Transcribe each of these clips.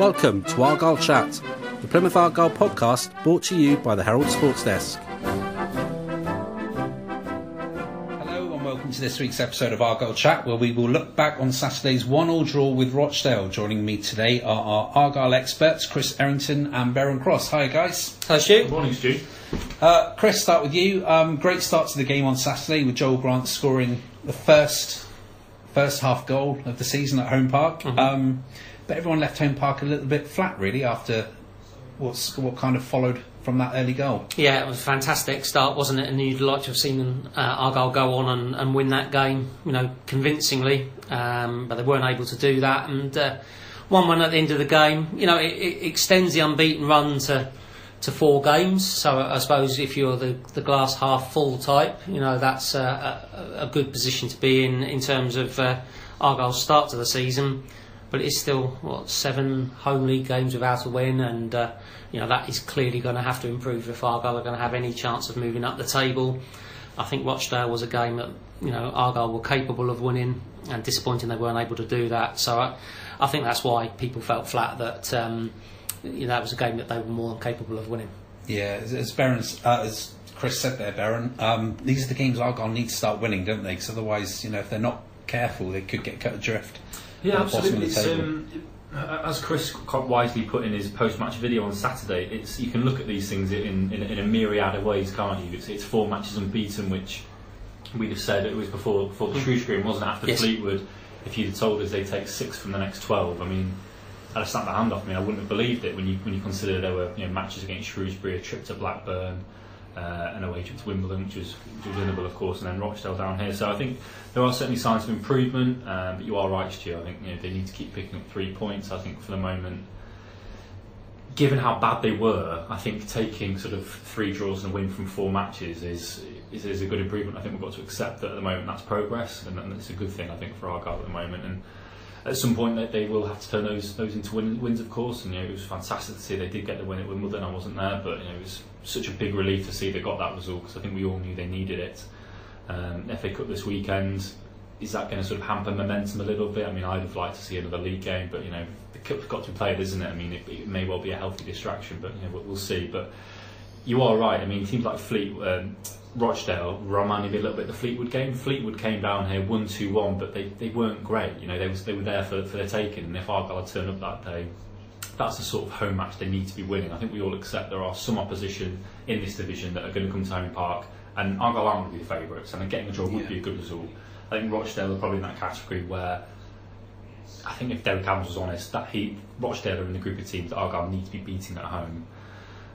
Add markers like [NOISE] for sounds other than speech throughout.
Welcome to Argyle Chat, the Plymouth Argyle podcast brought to you by the Herald Sports Desk. Hello and welcome to this week's episode of Argyle Chat, where we will look back on Saturday's one-all draw with Rochdale. Joining me today are our Argyle experts, Chris Errington and Baron Cross. Hi guys. Hi, Stu. Good morning, Stu. Uh, Chris, start with you. Um, great start to the game on Saturday with Joel Grant scoring the first first half goal of the season at Home Park. Um, but everyone left Home Park a little bit flat, really, after what's, what kind of followed from that early goal. Yeah, it was a fantastic start, wasn't it? And you'd like to have seen uh, Argyle go on and, and win that game, you know, convincingly. Um, but they weren't able to do that. And uh, 1 1 at the end of the game, you know, it, it extends the unbeaten run to, to four games. So I suppose if you're the, the glass half full type, you know, that's uh, a, a good position to be in in terms of uh, Argyle's start to the season. But it's still what seven home league games without a win, and uh, you know that is clearly going to have to improve if Argyle are going to have any chance of moving up the table. I think Rochdale was a game that you know Argyle were capable of winning, and disappointing they weren't able to do that. So I, I think that's why people felt flat that um, you know, that was a game that they were more than capable of winning. Yeah, as, Baron's, uh, as Chris said there, Baron, um, these are the games Argyle need to start winning, don't they? Because otherwise, you know, if they're not careful, they could get cut adrift. Yeah, at the bottom of absolutely. It's, um, as Chris quite wisely put in his post-match video on Saturday, it's you can look at these things in, in, in a myriad of ways, can't you? It's, it's four matches unbeaten, which we'd have said it was before before the Shrewsbury game, wasn't it? After Yes. Fleetwood. If you'd have told us they take six from the next twelve, I mean, I'd have snapped my hand off. me. I wouldn't have believed it when you when you consider there were you know, matches against Shrewsbury, a trip to Blackburn, uh, an away to Wimbledon, which was, which winnable, of course, and then Rochdale down here. So I think there are certainly signs of improvement, um, but you are right, Stu. I think you know, they need to keep picking up three points. I think for the moment, given how bad they were, I think taking sort of three draws and a win from four matches is, is is a good improvement. I think we've got to accept that at the moment that's progress, and, and it's a good thing I think for our Argyle at the moment. And at some point they, they will have to turn those those into win, wins, of course. And you know, it was fantastic to see they did get the win at Wimbledon. I wasn't there, but you know, it was such a big relief to see they got that result because I think we all knew they needed it. Um, FA Cup this weekend. Is that going to sort of hamper momentum a little bit? I mean, I'd have liked to see another league game, but you know, the cup's got to be played, isn't it? I mean, it, it may well be a healthy distraction, but you know, we'll, we'll see. But you are right. I mean, teams like Fleet, um, Rochdale reminded me a little bit of the Fleetwood game. Fleetwood came down here one two one, but they, they weren't great. You know, they was they were there for for their taking, and if Argyle had turned up that day, that's the sort of home match they need to be winning. I think we all accept there are some opposition in this division that are going to come to Home Park, and Argyle aren't going to be the favourites, and getting a draw would Yeah. be a good result. I think Rochdale are probably in that category where I think if Derek Adams was honest, that he Rochdale are in the group of teams that Argyle need to be beating at home.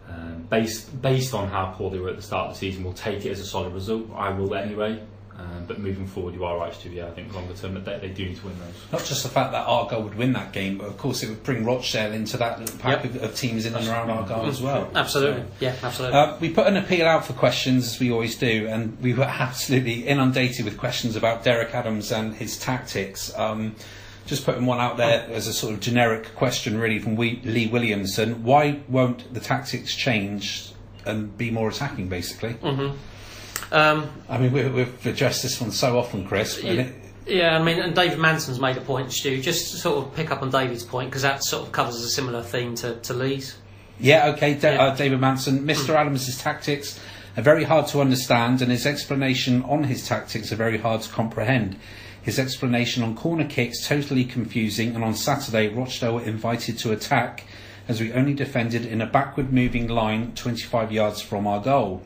Um, based based on how poor they were at the start of the season, we'll take it as a solid result. I will anyway. Um, but moving forward, you are right, Stu. Yeah, I think longer term that they, they do need to win those. Not just the fact that Argyle would win that game, but of course it would bring Rochdale into that pack Yep. of, of teams in and around Argyle as well. Absolutely, So- yeah, absolutely. Uh, we put an appeal out for questions as we always do, and we were [LAUGHS] absolutely inundated with questions about Derek Adams and his tactics. Um, just putting one out there as a sort of generic question, really, from we- Lee Williamson. Why won't the tactics change and be more attacking, basically? hmm um, I mean, we, we've addressed this one so often, Chris. Yeah. Yeah, I mean, and David Manson's made a point, Stu. Just to sort of pick up on David's point because that sort of covers a similar theme to, to Lee's. Yeah, okay, Da- Yeah. Uh, David Manson. Mr. Adams' tactics are very hard to understand, and his explanation on his tactics are very hard to comprehend. His explanation on corner kicks totally confusing, and on Saturday, Rochdale were invited to attack as we only defended in a backward moving line 25 yards from our goal.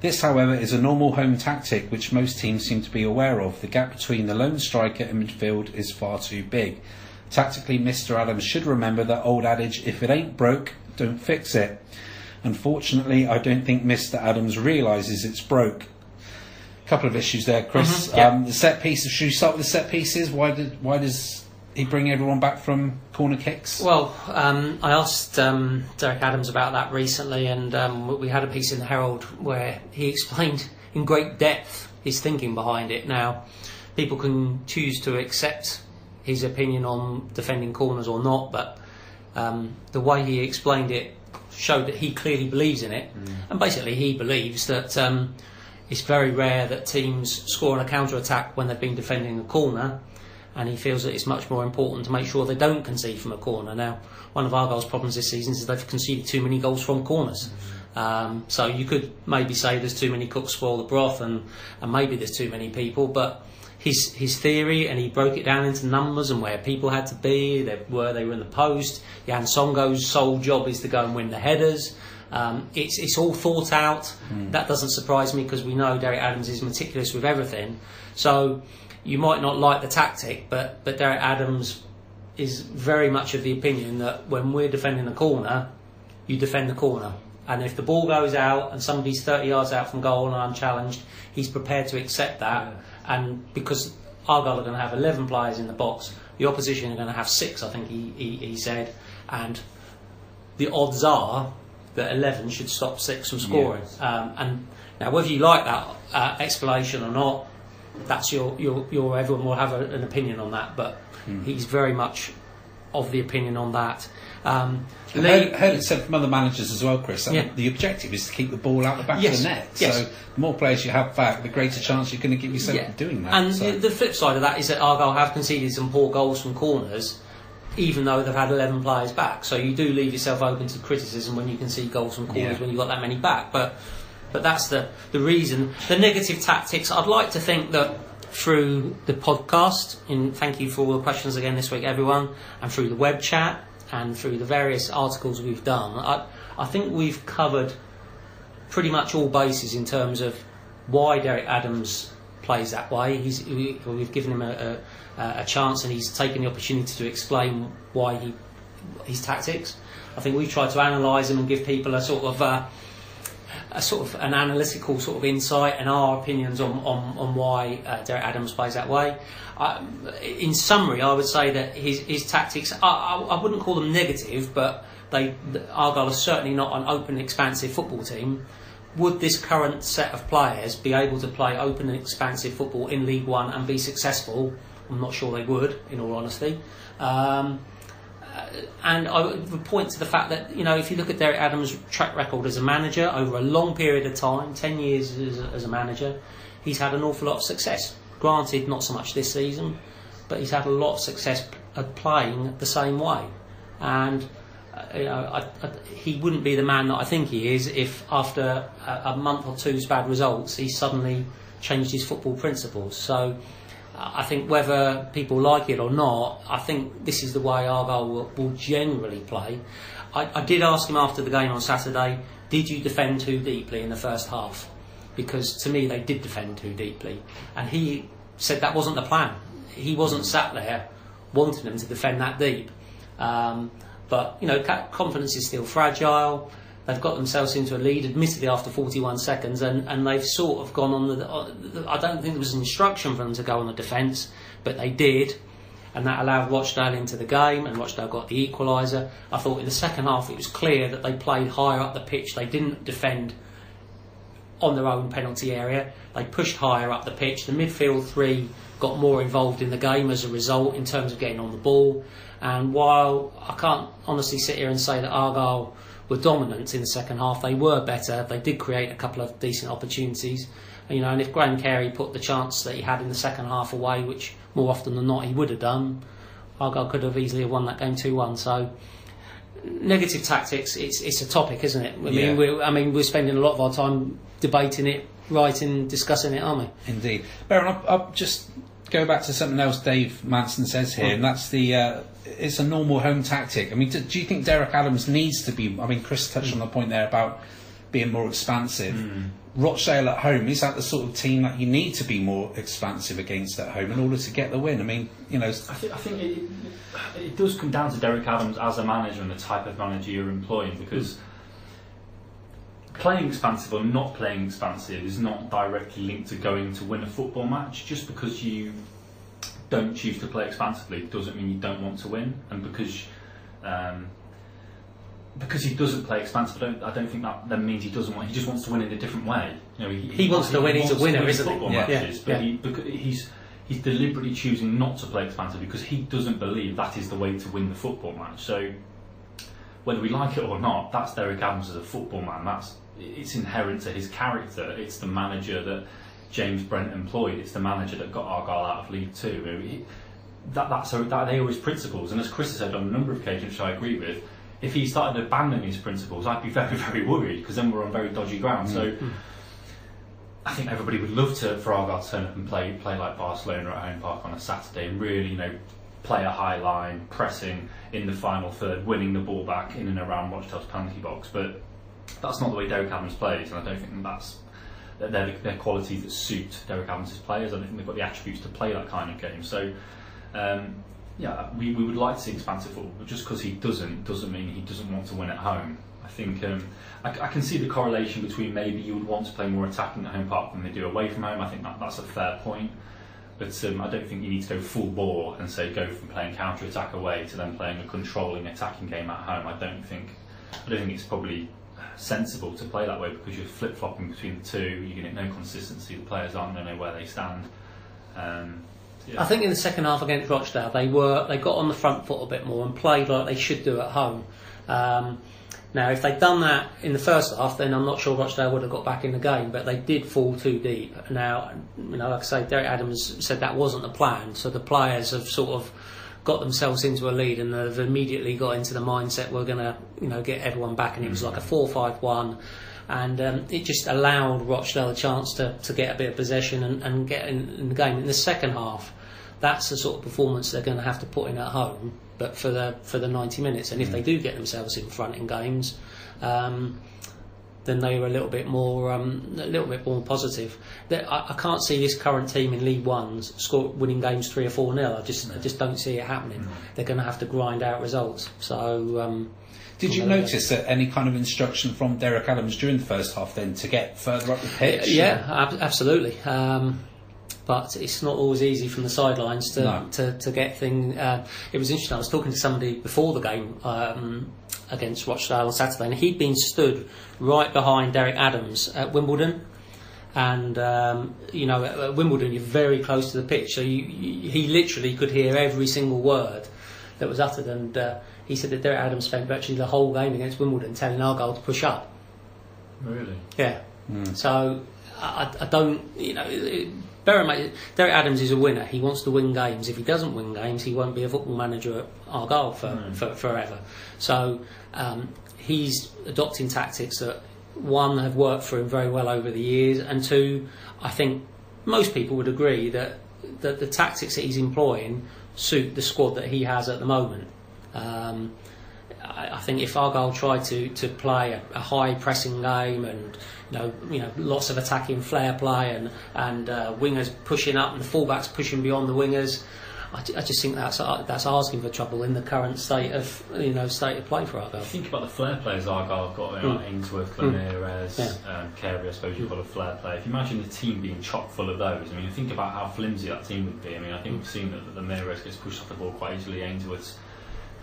This, however, is a normal home tactic which most teams seem to be aware of. The gap between the lone striker and midfield is far too big. Tactically, Mr. Adams should remember that old adage if it ain't broke, don't fix it. Unfortunately, I don't think Mr. Adams realises it's broke. Couple of issues there, Chris. Mhm, yeah. um, the set pieces, should we start with the set pieces? Why, did, why does he bring everyone back from corner kicks? Well, um, I asked um, Derek Adams about that recently, and um, we had a piece in the Herald where he [LAUGHS] explained in great depth his thinking behind it. Now, people can choose to accept his opinion on defending corners or not, but um, the way he explained it showed that he clearly believes in it, and basically he believes that um, it's very rare that teams score on a counter attack when they've been defending a corner. and he feels that it's much more important to make sure they don't concede from a corner. Now, one of Argyle's problems this season is they've conceded too many goals from corners. Um, so you could maybe say there's too many cooks spoil the broth, and, and maybe there's too many people, but his his theory, and he broke it down into numbers and where people had to be, they were they were in the post. Jan Songo's sole job is to go and win the headers. Um, it's it's all thought out. That doesn't surprise me because we know Derek Adams is meticulous with everything. So you might not like the tactic, but but Derek Adams is very much of the opinion that when we're defending a corner, you defend the corner. And if the ball goes out and somebody's 30 yards out from goal and unchallenged, he's prepared to accept that. And because Argyle are going to have 11 players in the box, the opposition are going to have six, I think he, he, he said. And the odds are that 11 should stop six from scoring. Yes. Um, and now, whether you like that uh, explanation or not, that's your, your, your everyone will have a, an opinion on that. But he's very much of the opinion on that. Um, Lee- heard, heard it said from other managers as well, Chris. Yeah. The objective is to keep the ball out the back Yes, of the net. yes. So the more players you have back, the greater chance you're going to give yourself Yeah. of doing that. And so. the, the flip side of that is that Argyle have conceded some poor goals from corners, even though they've had 11 players back. So you do leave yourself open to criticism when you can see goals from corners Yeah. when you've got that many back. But but that's the, the reason. The negative tactics, I'd like to think that through the podcast, and thank you for all the questions again this week, everyone, and through the web chat and through the various articles we've done, I, I think we've covered pretty much all bases in terms of why Derek Adams plays that way. He's, we, we've given him a, a, a chance and he's taken the opportunity to explain why he his tactics. I think we've tried to analyse them and give people a sort of uh, a sort of an analytical sort of insight and our opinions on, on, on why uh, Derek Adams plays that way. Um, in summary, I would say that his, his tactics, I, I, I wouldn't call them negative, but they Argyle is certainly not an open, expansive football team. Would this current set of players be able to play open and expansive football in League One and be successful? I'm not sure they would, in all honesty. Um, and I would point to the fact that you know if you look at Derek Adams' track record as a manager over a long period of time, ten years as a, as a manager, he's had an awful lot of success. Granted, not so much this season, but he's had a lot of success playing the same way. And uh, you know, I, I, he wouldn't be the man that I think he is if after a, a month or two's bad results, he suddenly changed his football principles. So. I think whether people like it or not, I think this is the way Argyle will, will generally play. I, I did ask him after the game on Saturday, did you defend too deeply in the first half? Because to me, they did defend too deeply. And he said that wasn't the plan. He wasn't sat there wanting them to defend that deep. Um, but, you know, confidence is still fragile. They've got themselves into a lead, admittedly after 41 seconds, and, and they've sort of gone on the. I don't think there was an instruction for them to go on the defence, but they did, and that allowed Rochdale into the game, and Rochdale got the equaliser. I thought in the second half it was clear that they played higher up the pitch. They didn't defend on their own penalty area. They pushed higher up the pitch. The midfield three got more involved in the game as a result in terms of getting on the ball. And while I can't honestly sit here and say that Argyle were dominant in the second half, they were better. They did create a couple of decent opportunities. You know, and if Graham Carey put the chance that he had in the second half away, which more often than not he would have done, Argyle could have easily have won that game two one. So negative tactics, it's it's a topic, isn't it? I mean, Yeah. we're, I mean, we're spending a lot of our time debating it, writing, discussing it, aren't we? Indeed. Baron, I'll, I'll just go back to something else Dave Manson says here, and that's the uh, it's a normal home tactic. I mean, do, do you think Derek Adams needs to be? I mean, Chris touched on the point there about being more expansive. Rochdale at home is that the sort of team that you need to be more expansive against at home in order to get the win? I mean, you know, I think, I think it, it does come down to Derek Adams as a manager and the type of manager you're employing because playing expansive or not playing expansive is not directly linked to going to win a football match. Just because you don't choose to play expansively doesn't mean you don't want to win, and because um, because he doesn't play expansive, I don't, I don't think that then means he doesn't want. He just wants to win in a different way. You know, he, He wants to win, he's a winner, isn't he? Yeah. matches, Yeah, but yeah. he he's he's deliberately choosing not to play expansive because he doesn't believe that is the way to win the football match. So whether we like it or not, that's Derek Adams as a football man. That's it's inherent to his character. It's the manager that James Brent employed. It's the manager that got Argyle out of League Two. I mean, he- that that's that they are his principles. And as Chris has said on a number of occasions, which I agree with, if he started abandoning his principles, I'd be very [LAUGHS] very worried because then we're on very dodgy ground. So. I think everybody would love to for Argyle to turn up and play play like Barcelona at home park on a Saturday and really you know play a high line, pressing in the final third, winning the ball back in and around Rochdale's penalty box. But that's not the way Derek Adams plays, and I don't think that's that they're, they're qualities that suit Derek Adams' players. I don't think they've got the attributes to play that kind of game. So. Um, yeah, we, we would like to see expansive football, but just because he doesn't doesn't mean he doesn't want to win at home. I think um, I, I, can see the correlation between maybe you would want to play more attacking at home park than they do away from home. I think that, that's a fair point. But um, I don't think you need to go full bore and say go from playing counter attack away to then playing a controlling attacking game at home. I don't think I don't think it's probably sensible to play that way because you're flip flopping between the two. You get no consistency. The players aren't going to know where they stand. Um, yeah. I think in the second half against Rochdale, they were they got on the front foot a bit more and played like they should do at home. Um, now, if they'd done that in the first half, then I'm not sure Rochdale would have got back in the game. But they did fall too deep. Now, you know, like I say, Derek Adams said that wasn't the plan. So the players have sort of got themselves into a lead and they've immediately got into the mindset we're going to, you know, get everyone back. And it was like a four-five-one and um, it just allowed Rochdale a chance to, to get a bit of possession and, and get in, in, the game. In the second half, that's the sort of performance they're going to have to put in at home, but for the for the 90 minutes. And if they do get themselves in front in games, um, then they were a little bit more um, a little bit more positive. I, I, can't see this current team in League One's score winning games three or four nil. I just I just don't see it happening. They're going to have to grind out results. So. Um, did you notice that any kind of instruction from Derek Adams during the first half then to get further up the pitch? Yeah, ab- absolutely. Um, but it's not always easy from the sidelines to, no. to, to, get things. Uh, it was interesting. I was talking to somebody before the game um, against Rochdale on Saturday, and he'd been stood right behind Derek Adams at Wimbledon. And um, you know, at Wimbledon, you're very close to the pitch, so you, you, he literally could hear every single word that was uttered. And uh, he said that Derek Adams spent virtually the whole game against Wimbledon telling Argyle to push up. Really? Yeah. Mm. So I, I, don't, you know, bear in mind, Derek Adams is a winner. He wants to win games. If he doesn't win games, he won't be a football manager at Argyle for, mm. for forever. So um, he's adopting tactics that one have worked for him very well over the years, and two, I think most people would agree that, that the tactics that he's employing suit the squad that he has at the moment. Um, I, I, think if Argyle tried to, to play a, a, high pressing game and you know you know lots of attacking flair play and and uh, wingers pushing up and the fullbacks pushing beyond the wingers, I, I, just think that's uh, that's asking for trouble in the current state of you know state of play for Argyle. Think about the flair players Argyle have got, know, mm. Ainsworth, Lameiras, mm. yeah. um, Carey. I suppose you've got a flair play. If you imagine the team being chock full of those, I mean, think about how flimsy that team would be. I mean, I think we've seen that the Ramirez gets pushed off the ball quite easily. Ainsworth's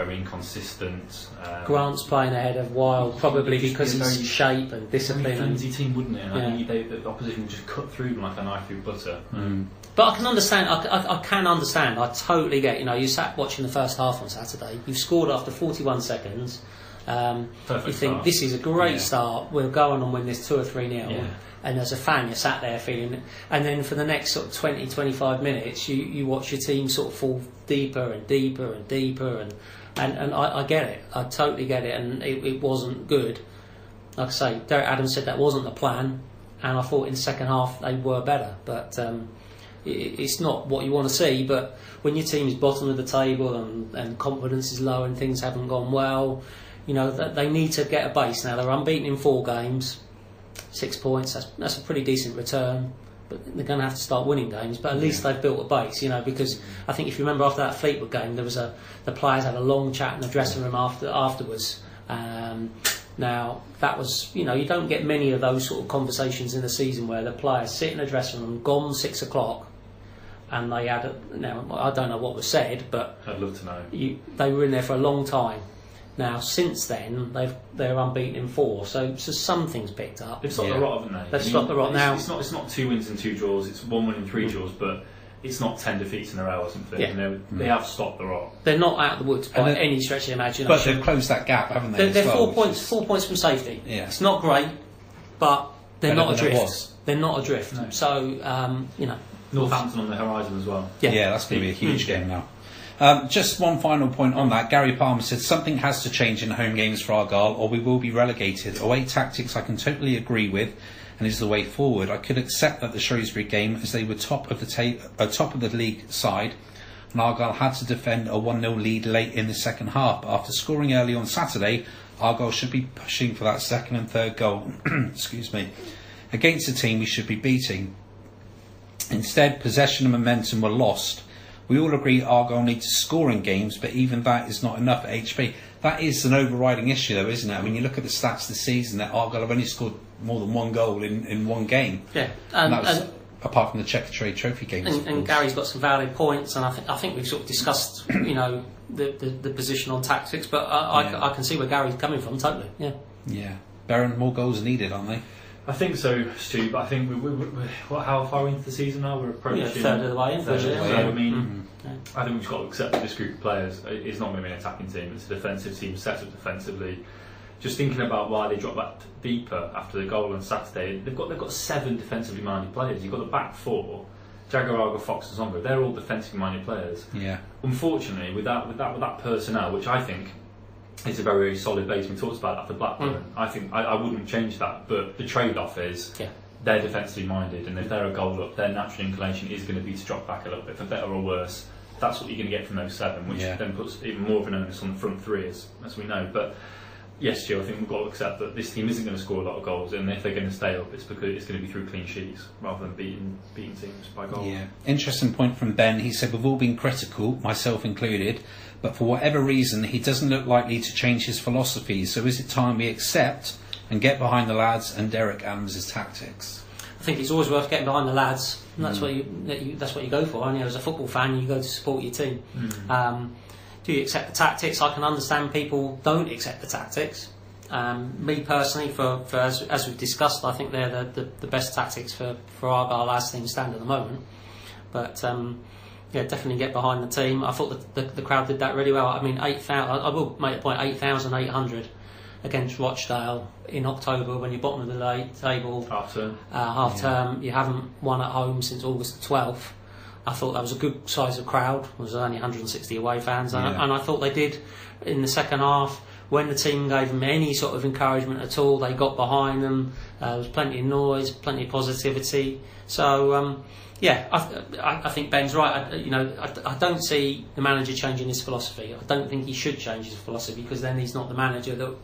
very inconsistent. Um, Grant's playing ahead of Wild probably because he's shape and discipline. Very flimsy team, wouldn't it? And yeah. I think they, the opposition would just cut through them like a knife through butter. Mm. But I can understand. I, I, I, can understand. I totally get. You know, you sat watching the first half on Saturday. You've scored after 41 seconds. Um, you think start. this is a great yeah. start. We're going on win this two or three nil. Yeah. And as a fan, you're sat there feeling. And then for the next sort of 20, 25 minutes, you, you watch your team sort of fall deeper and deeper and deeper and and and I, I get it. I totally get it, and it, it, wasn't good. Like I say, Derek Adams said that wasn't the plan, and I thought in the second half they were better, but. Um, it, it's not what you want to see, but when your team is bottom of the table and, and confidence is low and things haven't gone well, you know they need to get a base. Now they're unbeaten in four games, six points. That's that's a pretty decent return but they're going to have to start winning games. But at least they've built a base, you know. Because I think if you remember after that Fleetwood game, there was a the players had a long chat in the dressing room after afterwards. Um, now that was, you know, you don't get many of those sort of conversations in the season where the players sit in a dressing room, gone six o'clock, and they had. A, now I don't know what was said, but I'd love to know. You, they were in there for a long time. Now, since then, they've they're unbeaten in four, so so something's picked up. They've stopped yeah. the rot, haven't they? They've I mean, stopped the rot now. It's not it's not two wins and two draws. It's one win and three mm. draws, but it's not ten defeats in a row or something. Yeah. You know, mm. they have stopped the rot. They're not out of the woods by any stretch of the imagination. But they've closed that gap, haven't they? They're, they're well, four points, four points from safety. Yeah. It's not great, but they're not adrift. They're not adrift. No. So um, you know, Northampton on the horizon as well. Yeah, yeah that's going to be a huge mm. game now. Um, just one final point on that. Gary Palmer said something has to change in home games for Argyle, or we will be relegated. Away tactics, I can totally agree with, and is the way forward. I could accept that the Shrewsbury game, as they were top of the ta- uh, top of the league side, and Argyle had to defend a 1-0 lead late in the second half. But after scoring early on Saturday, Argyle should be pushing for that second and third goal. [CLEARS THROAT] Excuse me. Against a team we should be beating. Instead, possession and momentum were lost. We all agree Argyle need to score in games, but even that is not enough at HP. That is an overriding issue, though, isn't it? I mean, you look at the stats this season that Argyle have only scored more than one goal in, in one game. Yeah, And, and, that was and, apart from the Checkatrade Trophy games. and, and. Gary's got some valid points, and I think I think we've sort of discussed, you know, the, the, the position on tactics. But I, Yeah. I, I can see where Gary's coming from totally. Yeah, Yeah. Baron, more goals needed, aren't they? I think so, Stu. But I think we, we, we, we- what, how far into the season now? We're approaching yeah third of the way in. third of the way. yeah. I mean, Mm. Yeah. I think we've got to accept that this group of players is not going to be an attacking team. It's a defensive team set up defensively. Just thinking about why they dropped back deeper after the goal on Saturday, they've got they've got seven defensively minded players. You've got the back four, Jagger, Argo, Fox, and Songo'o. They're all defensively minded players. Yeah. Unfortunately, with that with that with that personnel, which I think is a very, very solid base, we talked about after Blackburn. Hmm. I think I, I wouldn't change that. But the trade-off is Yeah. they're defensively minded, and if they're a goal up, their natural inclination is going to be to drop back a little bit, for better or worse. That's what you're going to get from those seven, which Yeah. then puts even more of an onus on the front three, as, as we know. But yes, Joe, I think we've got to accept that this team isn't going to score a lot of goals, and if they're going to stay up, it's because it's going to be through clean sheets rather than beating beating teams by goals. Yeah. Interesting point from Ben. He said, We've all been critical, myself included, but for whatever reason, he doesn't look likely to change his philosophy. So is it time we accept and get behind the lads and Derek Adams' tactics? I think it's always worth getting behind the lads. And that's Mm. what you, that you that's what you go for. And you know, as a football fan, you go to support your team. Um, do you accept the tactics? I can understand people don't accept the tactics. Um, me personally, for, for as, as we've discussed, I think they're the, the, the best tactics for, for Argyle as things stand at the moment. But um, yeah, definitely get behind the team. I thought that the, the crowd did that really well. I mean, eight thousand. I will make a point: eight thousand eight hundred against Rochdale in October when you're bottom of the table Half turn. uh, half Yeah. term. You haven't won at home since August the 12th. I thought that was a good size of crowd. It was only 160 away fans, and, Yeah. and I thought they did in the second half. When the team gave them any sort of encouragement at all, they got behind them. Uh, there was plenty of noise, plenty of positivity. So um, yeah, I, I, I think Ben's right. I, you know, I, I don't see the manager changing his philosophy. I don't think he should change his philosophy because then he's not the manager that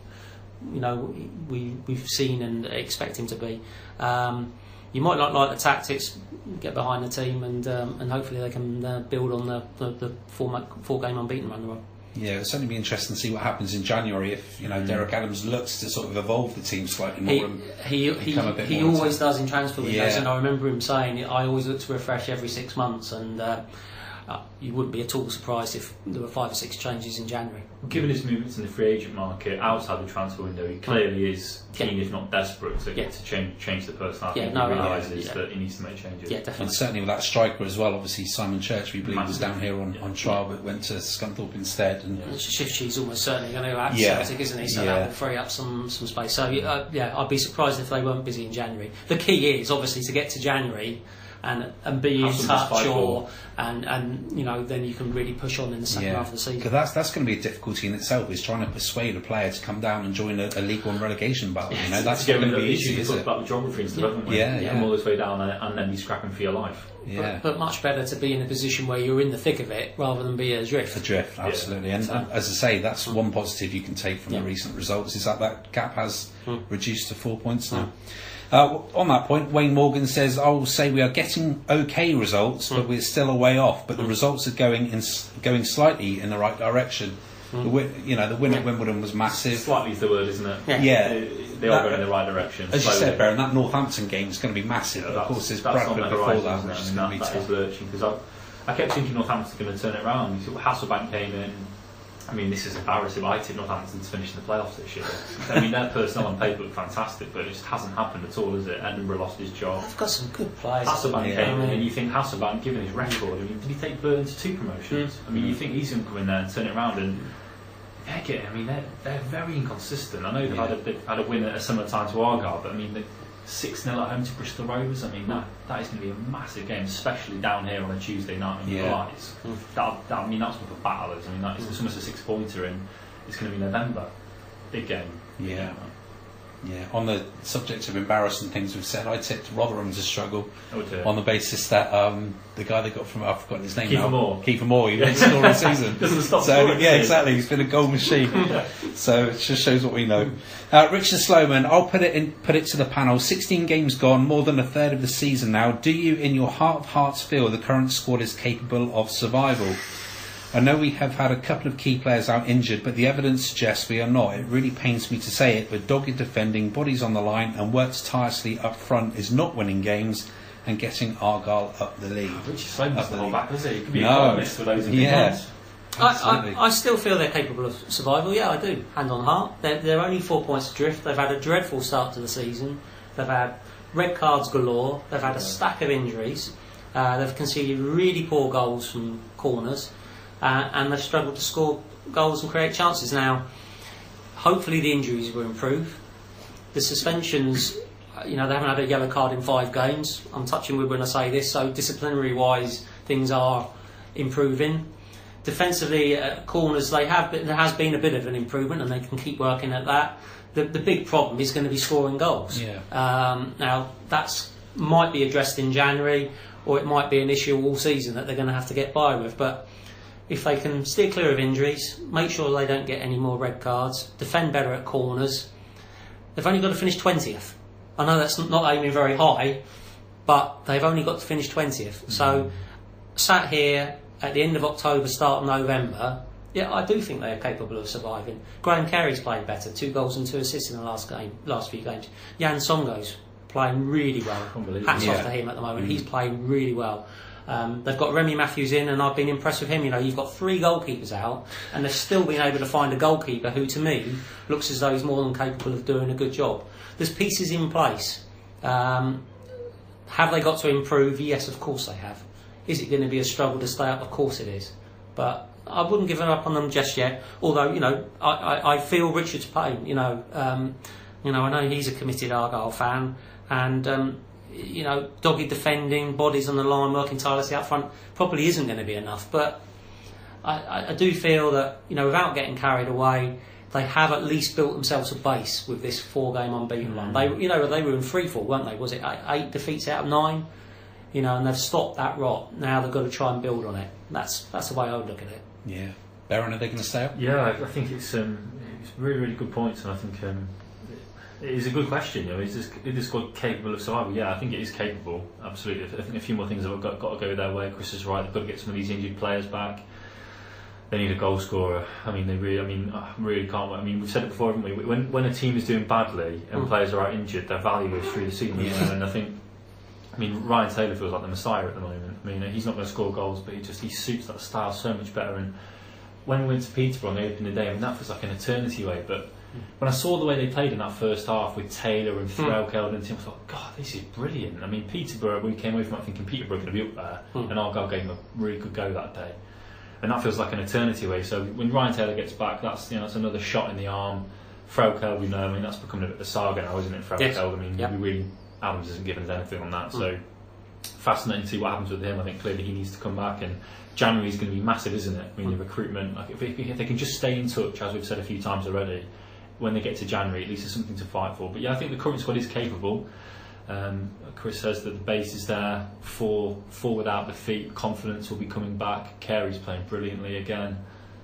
you know we we've seen and expect him to be. Um, you might not like the tactics, get behind the team, and um, and hopefully they can uh, build on the the, the four four game unbeaten run. Yeah, it'll certainly be interesting to see what happens in January if you know Derek Adams looks to sort of evolve the team slightly more. He and, he he, a bit he always does in transfer windows, Yeah. and I remember him saying I always look to refresh every six months, and uh, uh, you wouldn't be at all surprised if there were five or six changes in January. Given his movements in the free agent market outside the transfer window, he clearly is keen, if not desperate, to, Yeah. to change change the personality. Yeah, he realises yeah. that he needs to make changes. Yeah, and certainly with that striker as well. Obviously, Simon Church, we believe, was down here on, Yeah. on trial, but went to Scunthorpe instead. And And Shifty's almost certainly going to add Yeah. Celtic, isn't he? So Yeah. that will free up some, some space. So uh, yeah, I'd be surprised if they weren't busy in January. The key is obviously to get to January and and be in touch, or and and you know then you can really push on in the second half of the season. because season. that's that's going to be a difficulty in itself. Is trying to persuade a player to come down and join a, a League One relegation battle. You know, that's to not get going to be the issues easy, we is talked it? about with geography and stuff, haven't we? Yeah, Come yeah. all this way down and, and then be scrapping for your life. Yeah. But, but much better to be in a position where you're in the thick of it rather than be adrift. Adrift, absolutely. And, and as I say, that's one positive you can take from Yeah. the recent results is that that gap has Mm. reduced to four points now. Uh, on that point, Wayne Morgan says, "I will say we are getting okay results, but hmm. we're still a way off. But the hmm. results are going in, going slightly in the right direction. Hmm. The win, you know, the win at Wimbledon was massive. Slightly is the word, isn't it? Yeah. Yeah. They, they are That- going in the right direction. As you slowly. said, Baron, that Northampton game is going to be massive. Yeah, but of that's- course, there's that's on Bradford the before horizon, that, isn't which it? is I mean, going to be that, that is tough. lurching because I, I kept thinking Northampton's going to turn it around. You see, Hasselbaink came in. I mean, this is embarrassing. I tipped Northampton to finish in the playoffs this year. I mean, their personnel on paper look fantastic, but it just hasn't happened at all, has it? Edinburgh lost his job. They've got some good players. Hasselbaink Yeah. came in, and you think Hasselbaink, given his record, I mean, did he take Burton to two promotions? Mm. I mean, you think he's going to come in there and turn it around and they're getting, I mean, they're, they're very inconsistent. I know they've, had a, they've had a win at a similar time to Argyle, but I mean, they, six 0 at home to Bristol Rovers. I mean, that, that is going to be a massive game, especially down here on a Tuesday night in Yeah. July. It's, hmm. that, that, I mean, that's what the battle is. I mean, that is, hmm. it's almost a six pointer, and it's going to be November. Big game. Yeah. Yeah. On the subject of embarrassing things we've said, I tipped Rotherham to struggle do on the basis that um, the guy they got from I've forgotten his name Kieffer now. Moore. Kieffer Moore. He didn't score all season. Doesn't stop So scoring, yeah, exactly. He's been a goal machine. [LAUGHS] so it just shows what we know. Uh, Richard Slowman, I'll put it in, put it to the panel. 16 games gone, more than a third of the season now. Do you, in your heart of hearts, feel the current squad is capable of survival? I know we have had a couple of key players out injured, but the evidence suggests we are not. It really pains me to say it, but dogged defending, bodies on the line, and works tirelessly up front is not winning games and getting Argyle up the league. Richie Sloman's Up the not back, is he? He could be No. a columnist for those in Yeah. I, I, I still feel they're capable of survival. Yeah, I do. Hand on heart. They're, they're only four points adrift. They've had a dreadful start to the season. They've had red cards galore. They've had a stack of injuries. Uh, they've conceded really poor goals from corners. Uh, and they've struggled to score goals and create chances. Now, hopefully the injuries will improve. The suspensions, uh, you know, they haven't had a yellow card in five games. I'm touching wood when I say this, so disciplinary wise, things are improving. Defensively, at corners, they have been, there has been a bit of an improvement, and they can keep working at that. The, the big problem is going to be scoring goals. Yeah. Um, now that's might be addressed in January, or it might be an issue all season that they're going to have to get by with. But if they can steer clear of injuries, make sure they don't get any more red cards, defend better at corners, they've only got to finish 20th. I know that's not aiming very high, but they've only got to finish 20th. So, mm-hmm. sat here at the end of October, start of November, yeah, I do think they are capable of surviving. Graham Carey's playing better, two goals and two assists in the last game, last few games. Jan Songo's playing really well. Hats Yeah. off to him at the moment. Mm-hmm. He's playing really well. Um, they've got Remi Matthews in, and I've been impressed with him. You know, you've got three goalkeepers out, and they've still been able to find a goalkeeper who, to me, looks as though he's more than capable of doing a good job. There's pieces in place. Um, have they got to improve? Yes, of course they have. Is it going to be a struggle to stay up? Of course it is. But I wouldn't give up on them just yet. Although you know, I, I, I feel Richard's pain. You know, um, you know, I know he's a committed Argyle fan, and um, you know, doggy defending, bodies on the line, working tirelessly up front probably isn't going to be enough. But I, I, I do feel that you know, without getting carried away, they have at least built themselves a base with this four-game unbeaten run. They, you know, they were in free fall, weren't they? Was it eight, eight defeats out of nine? You know, and they've stopped that rot. Now they've got to try and build on it. That's that's the way I would look at it. Yeah. Baron, are they going to stay up? Yeah, I, I think it's um, it's really really good points, and I think um, it is a good question. You know, is this is this squad capable of survival? Yeah, I think it is capable. Absolutely. I think a few more things have got, got to go their way. Chris is right. They've got to get some of these injured players back. They need a goal scorer. I mean, they really. I mean, I really can't. I mean, we've said it before, haven't we? When when a team is doing badly and Mm. players are out injured, their value is through the ceiling. you know, Yeah. And I think. I mean, Ryan Taylor feels like the messiah at the moment. I mean, he's not going to score goals, but he just he suits that style so much better. And when we went to Peterborough on the opening day, I mean, that feels like an eternity away. But when I saw the way they played in that first half with Taylor and Threlkeld and Tim, I thought, God, this is brilliant. I mean, Peterborough, we came away from it thinking Peterborough going to be up there, Hmm. and Argyle gave them a really good go that day. And that feels like an eternity away. So when Ryan Taylor gets back, that's you know that's another shot in the arm. Threlkeld, we know, I mean, that's becoming a bit of a saga now, isn't it? Threlkeld, Yes. I mean, Yep. really Adams isn't giving us anything on that. Hmm. So fascinating to see what happens with him. I think clearly he needs to come back, and January is going to be massive, isn't it? I mean, the recruitment. Like if, if, if they can just stay in touch, as we've said a few times already, when they get to January, at least there's something to fight for. But yeah, I think the current squad is capable. Um, Chris says that the base is there for for without feet, Confidence will be coming back. Carey's playing brilliantly again.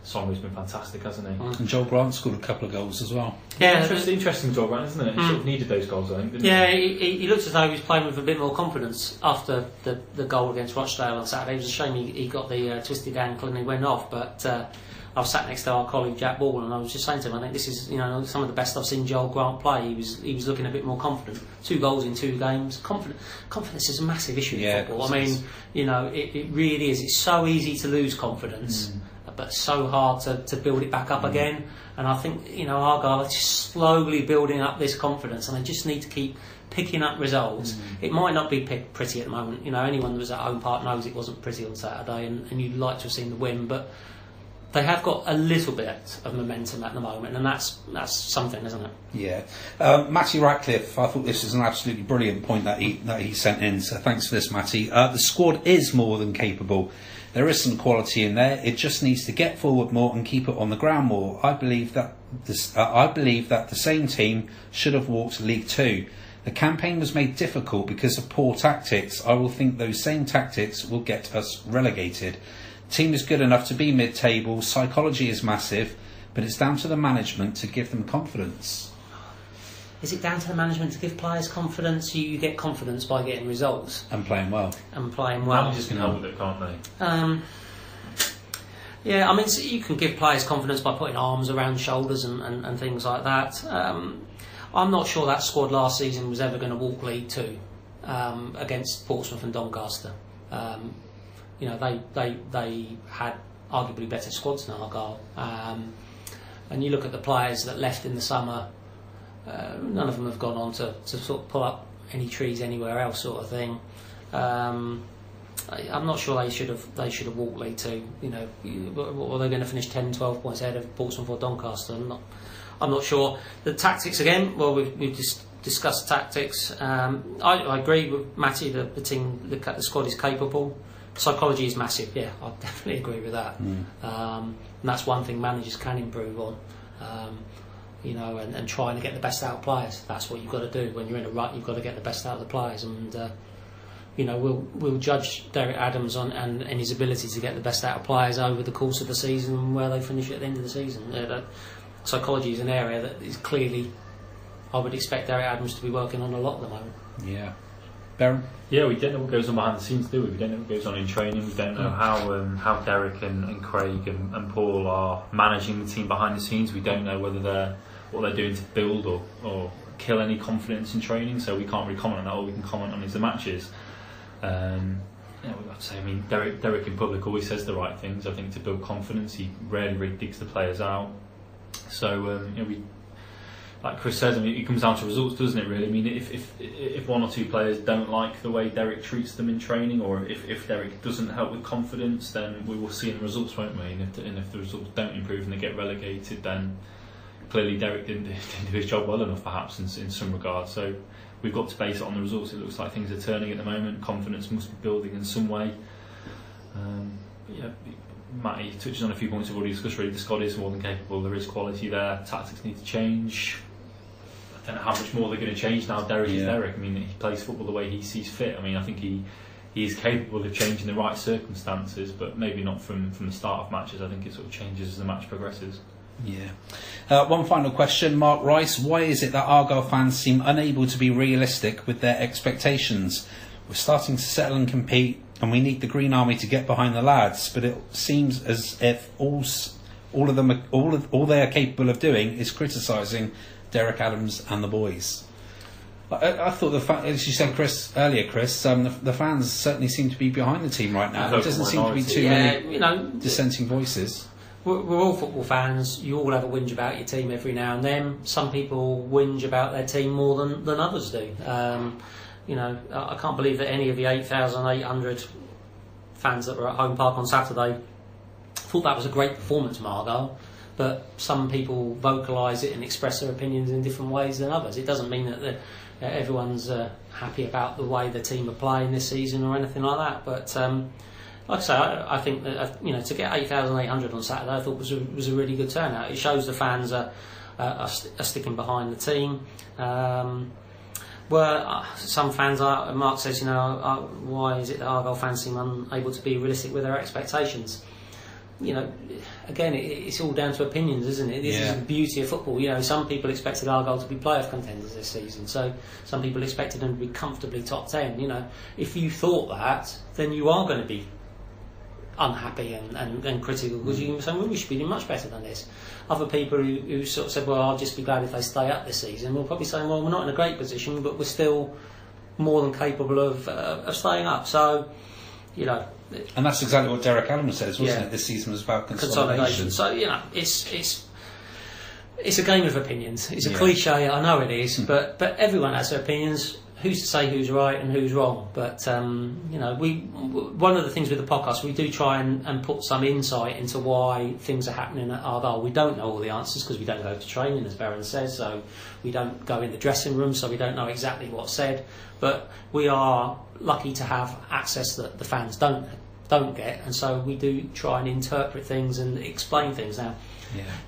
Songo's been fantastic, hasn't he? Mm. And Joel Grant scored a couple of goals as well. Yeah, Interesting, interesting job, right, isn't it? He Mm. sort of needed those goals, I think. Didn't Yeah, he? he, he, he looks as though he was playing with a bit more confidence after the, the goal against Rochdale on Saturday. It was a shame he, he got the uh, twisted ankle and he went off, but uh, I was sat next to our colleague Jack Ball and I was just saying to him, I think this is you know some of the best I've seen Joel Grant play. He was he was looking a bit more confident. Two goals in two games. Confident, confidence is a massive issue Yeah, in football. I mean, you know, it, it really is. It's so easy to lose confidence. Mm. But so hard to, to build it back up mm. again, and I think you know Argyle are just slowly building up this confidence, and they just need to keep picking up results. Mm. It might not be pretty at the moment. You know, anyone that was at home park knows it wasn't pretty on Saturday, and, and you'd like to have seen the win, but they have got a little bit of momentum at the moment, and that's that's something, isn't it? Yeah, um, Matty Ratcliffe. I thought this was an absolutely brilliant point that he that he sent in. So thanks for this, Matty. Uh, the squad is more than capable. There is some quality in there. It just needs to get forward more and keep it on the ground more. I believe that this, uh, I believe that the same team should have walked League Two. The campaign was made difficult because of poor tactics. I will think those same tactics will get us relegated. Team is good enough to be mid-table. Psychology is massive, but it's down to the management to give them confidence. Is it down to the management to give players confidence? You, you get confidence by getting results and playing well. and playing well. Managers can help with it, can't they? Um, yeah, I mean, so you can give players confidence by putting arms around shoulders and, and, and things like that. Um, I'm not sure that squad last season was ever going to walk League Two um, against Portsmouth and Doncaster. Um, you know, they, they, they had arguably better squads than Argyle. Um, and you look at the players that left in the summer, uh, none of them have gone on to, to sort of pull up any trees anywhere else, sort of thing. Um, I, I'm not sure they should have they should have walked League Two. You know, were they going to finish 10, 12 points ahead of Portsmouth or Doncaster? I'm not. I'm not sure. The tactics again. Well, we've, we've dis- discussed tactics. Um, I, I agree with Matty. that the team, the, the squad is capable. Psychology is massive. Yeah, I definitely agree with that. Um, and that's one thing managers can improve on. Um, you know, and, and trying to get the best out of players. That's what you've got to do when you're in a rut. You've got to get the best out of the players, and uh, you know, we'll we'll judge Derek Adams on and, and his ability to get the best out of players over the course of the season and where they finish at the end of the season. Uh, that psychology is an area that is clearly, I would expect Derek Adams to be working on a lot at the moment. Yeah. Baron? Yeah, we don't know what goes on behind the scenes, do we? We don't know what goes on in training. We don't know Mm. how um, how Derek and, and Craig and, and Paul are managing the team behind the scenes. We don't know whether they're what they're doing to build or, or kill any confidence in training. So we can't really comment on that. All we can comment on is the matches. Um, yeah, we've got to say, I mean, Derek, Derek in public always says the right things. I think to build confidence, he rarely really digs the players out. So um, you know, we like Chris says, I mean, it comes down to results, doesn't it? Really, I mean, if if if one or two players don't like the way Derek treats them in training, or if, if Derek doesn't help with confidence, then we will see in the results, won't we? And if the, and if the results don't improve and they get relegated, then clearly Derek didn't, [LAUGHS] didn't do his job well enough, perhaps in in some regard. So we've got to base it on the results. It looks like things are turning at the moment. Confidence must be building in some way. Um, yeah. Matty touches on a few points we've already discussed. Really, the squad is more than capable. There is quality there. Tactics need to change. Don't know how much more they're going to change now. Derek is Derek. I mean, he plays football the way he sees fit. I mean, I think he he is capable of changing the right circumstances, but maybe not from from the start of matches. I think it sort of changes as the match progresses. Yeah. Uh, one final question, Mark Rice. Why is it that Argyle fans seem unable to be realistic with their expectations? We're starting to settle and compete, and we need the Green Army to get behind the lads. But it seems as if all all of them, all of, all they are capable of doing is criticising Derek Adams and the boys. I, I thought the fa- as you said, Chris earlier, Chris, um, the, the fans certainly seem to be behind the team right now. The There doesn't seem to be too yeah, many you know, dissenting voices. We're, we're all football fans. You all have a whinge about your team every now and then. Some people whinge about their team more than, than others do. Um, you know, I I can't believe that any of the 8,800 fans that were at Home Park on Saturday thought that was a great performance from Argyle. But some people vocalise it and express their opinions in different ways than others. It doesn't mean that the, uh, everyone's uh, happy about the way the team are playing this season or anything like that. But um, like I say, I, I think that uh, you know to get 8,800 on Saturday, I thought was a, was a really good turnout. It shows the fans are, are, st- are sticking behind the team. Um, were uh, some fans are, Mark says, you know, uh, why is it that Argyle fans seem unable to be realistic with their expectations? You know, again, it's all down to opinions, isn't it? This Yeah. is the beauty of football. You know, some people expected Argyle to be playoff contenders this season, so some people expected them to be comfortably top ten. You know, if you thought that, then you are going to be unhappy and, and, and critical because you can say, well, we should be doing much better than this. Other people who, who sort of said, well, I'll just be glad if they stay up this season, will probably say, well, we're not in a great position, but we're still more than capable of, uh, of staying up. So, you know, And that's exactly what Derek Allen says, wasn't Yeah. it? This season was about consolidation. consolidation. So, you know, it's it's it's a game of opinions. It's a Yeah. cliche, I know it is, but but everyone has their opinions. who's to say who's right and who's wrong? But um, you know, we one of the things with the podcast, we do try and, and put some insight into why things are happening at Argyle. We don't know all the answers because we don't go to training, as Baron says, so we don't go in the dressing room, so we don't know exactly what's said. But we are lucky to have access that the fans don't don't get, and so we do try and interpret things and explain things now.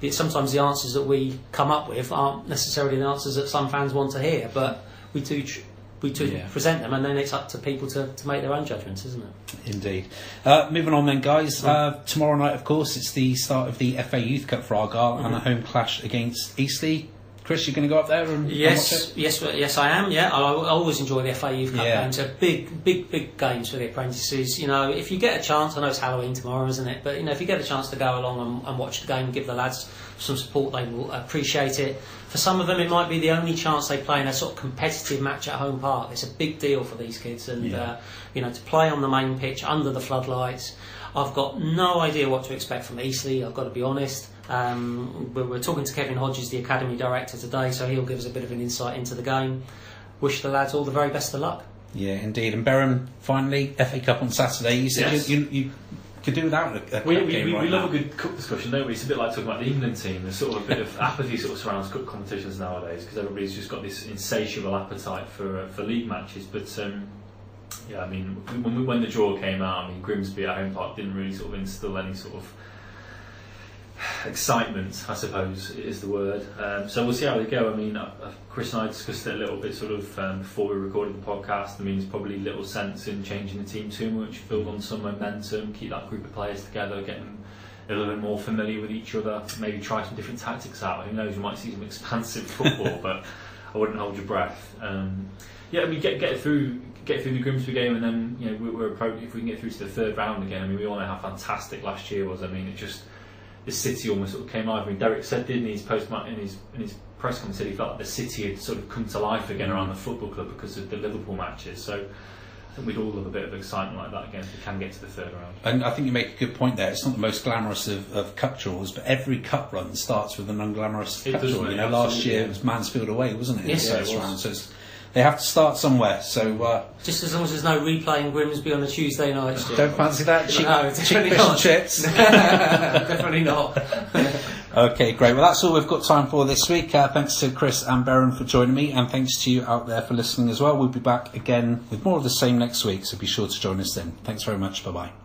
Yeah. Sometimes the answers that we come up with aren't necessarily the answers that some fans want to hear, but we do tr- we do Yeah. present them, and then it's up to people to, to make their own judgments, isn't it? Indeed. Uh, moving on then, guys. Uh, tomorrow night, of course, it's the start of the FA Youth Cup for Argyle and a home clash against Eastleigh. Chris, you're going to go up there and, and watch Yes, it? yes, yes, I am. Yeah, I, I always enjoy the FA Youth Cup Yeah. games. They're big, big, big games for the apprentices. You know, if you get a chance, I know it's Halloween tomorrow, isn't it? But you know, if you get a chance to go along and, and watch the game, give the lads some support, they will appreciate it. For some of them, it might be the only chance they play in a sort of competitive match at home park. It's a big deal for these kids, and Yeah. uh, you know, to play on the main pitch under the floodlights. I've got no idea what to expect from Eastleigh. I've got to be honest. Um, we're, we're talking to Kevin Hodges, the academy director, today, so he'll give us a bit of an insight into the game. Wish the lads all the very best of luck. Yeah, indeed. And Berham, finally, FA Cup on Saturday. You said Yes. you, you, you could do without a, a We, cup we, game we, right we love a good cup discussion, don't we? It's a bit like talking about the England team. There's sort of a bit of apathy sort of surrounds cup competitions nowadays because everybody's just got this insatiable appetite for uh, for league matches. But um, yeah, I mean, when, when the draw came out, I mean, Grimsby at home park didn't really sort of instill any sort of excitement, I suppose is the word. Um, so we'll see how they go. I mean, uh, uh, Chris and I discussed it a little bit sort of um, before we recorded the podcast. I mean, there's probably little sense in changing the team too much, build on some momentum, keep that group of players together, get them a little bit more familiar with each other, maybe try some different tactics out. Who knows, you might see some expansive football, [LAUGHS] but I wouldn't hold your breath. Um, yeah, I mean, get get through get through the Grimsby game, and then you know we- we're approaching. If we can get through to the third round again, I mean, we all know how fantastic last year was. I mean, it just the city almost sort of came alive. I mean, Derek said, didn't he, his post in his in his press conference, said he felt like the city had sort of come to life again around the football club because of the Liverpool matches. So I think we'd all love a bit of excitement like that again if we can get to the third round. And I think you make a good point there. It's not the most glamorous of, of cup draws, but every cup run starts with an unglamorous It cup draw. You know, last year it was Mansfield away, wasn't it? Yes, it was. round. So it's, they have to start somewhere. So uh, Just as long as there's no replay in Grimsby on a Tuesday night. Stuart. don't fancy that cheap, No, cheap definitely fish not. and chips. [LAUGHS] Definitely not. Okay, great. Well, that's all we've got time for this week. Uh, thanks to Chris and Baron for joining me, and thanks to you out there for listening as well. We'll be back again with more of the same next week, so be sure to join us then. Thanks very much. Bye bye.